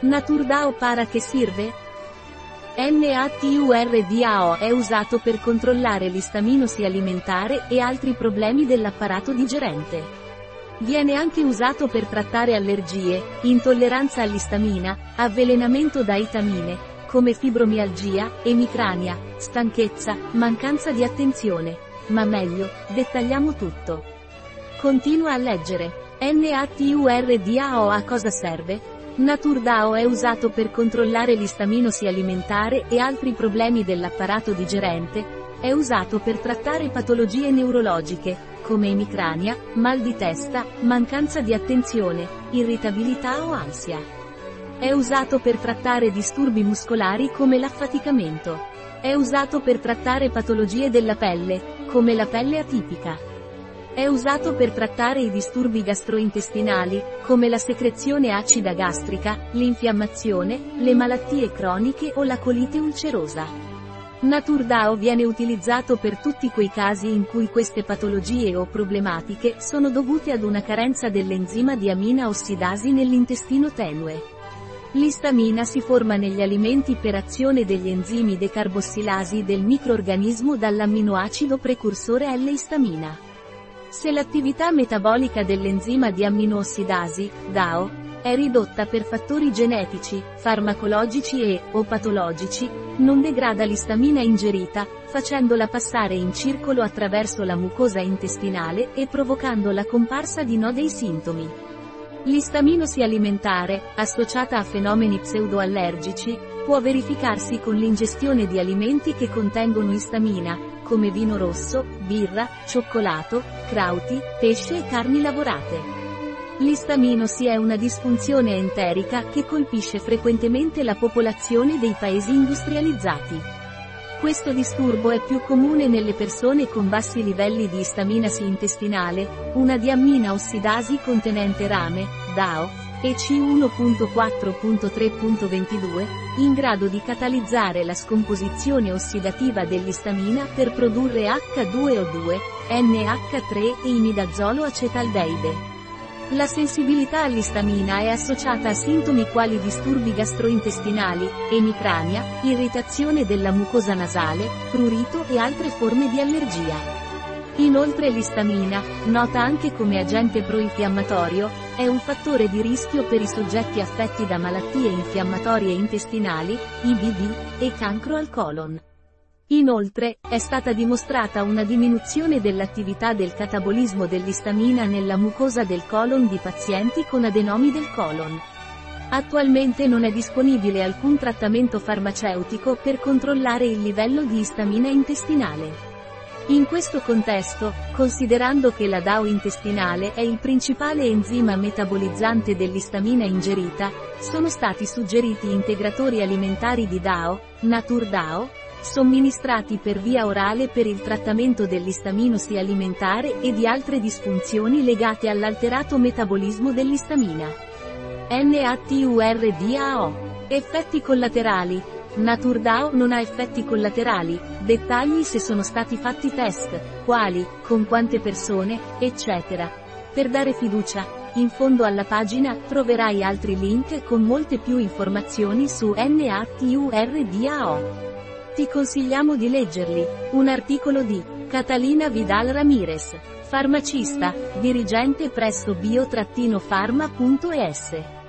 Naturdao para che sirve? NATURDAO è usato per controllare l'istaminosi alimentare e altri problemi dell'apparato digerente. Viene anche usato per trattare allergie, intolleranza all'istamina, avvelenamento da itamine, come fibromialgia, emicrania, stanchezza, mancanza di attenzione. Ma meglio, dettagliamo tutto. Continua a leggere. NATURDAO a cosa serve? Naturdao è usato per controllare l'istaminosi alimentare e altri problemi dell'apparato digerente, è usato per trattare patologie neurologiche, come emicrania, mal di testa, mancanza di attenzione, irritabilità o ansia. È usato per trattare disturbi muscolari come l'affaticamento. È usato per trattare patologie della pelle, come la pelle atipica. È usato per trattare i disturbi gastrointestinali, come la secrezione acida gastrica, l'infiammazione, le malattie croniche o la colite ulcerosa. Naturdao viene utilizzato per tutti quei casi in cui queste patologie o problematiche sono dovute ad una carenza dell'enzima di amina ossidasi nell'intestino tenue. L'istamina si forma negli alimenti per azione degli enzimi decarbossilasi del microorganismo dall'amminoacido precursore L-istamina. Se l'attività metabolica dell'enzima di aminoossidasi, DAO, è ridotta per fattori genetici, farmacologici e, o patologici, non degrada l'istamina ingerita, facendola passare in circolo attraverso la mucosa intestinale e provocando la comparsa di no dei sintomi. L'istaminosi alimentare, associata a fenomeni pseudoallergici, può verificarsi con l'ingestione di alimenti che contengono istamina, come vino rosso, birra, cioccolato, crauti, pesce e carni lavorate. L'istaminosi è una disfunzione enterica che colpisce frequentemente la popolazione dei paesi industrializzati. Questo disturbo è più comune nelle persone con bassi livelli di istaminasi intestinale, una diammina ossidasi contenente rame, DAO, e C1.4.3.22, in grado di catalizzare la scomposizione ossidativa dell'istamina per produrre H2O2, NH3 e imidazolo acetaldeide. La sensibilità all'istamina è associata a sintomi quali disturbi gastrointestinali, emicrania, irritazione della mucosa nasale, prurito e altre forme di allergia. Inoltre l'istamina, nota anche come agente proinfiammatorio, è un fattore di rischio per i soggetti affetti da malattie infiammatorie intestinali, IBD, e cancro al colon. Inoltre, è stata dimostrata una diminuzione dell'attività del catabolismo dell'istamina nella mucosa del colon di pazienti con adenomi del colon. Attualmente non è disponibile alcun trattamento farmaceutico per controllare il livello di istamina intestinale. In questo contesto, considerando che la DAO intestinale è il principale enzima metabolizzante dell'istamina ingerita, sono stati suggeriti integratori alimentari di DAO, NaturDAO, somministrati per via orale per il trattamento dell'istaminosi alimentare e di altre disfunzioni legate all'alterato metabolismo dell'istamina. NATURDAO. Effetti collaterali, Naturdao non ha effetti collaterali, dettagli se sono stati fatti test, quali, con quante persone, eccetera. Per dare fiducia, in fondo alla pagina troverai altri link con molte più informazioni su NATURDAO. Ti consigliamo di leggerli. Un articolo di Catalina Vidal Ramirez, farmacista, dirigente presso bio-pharma.es.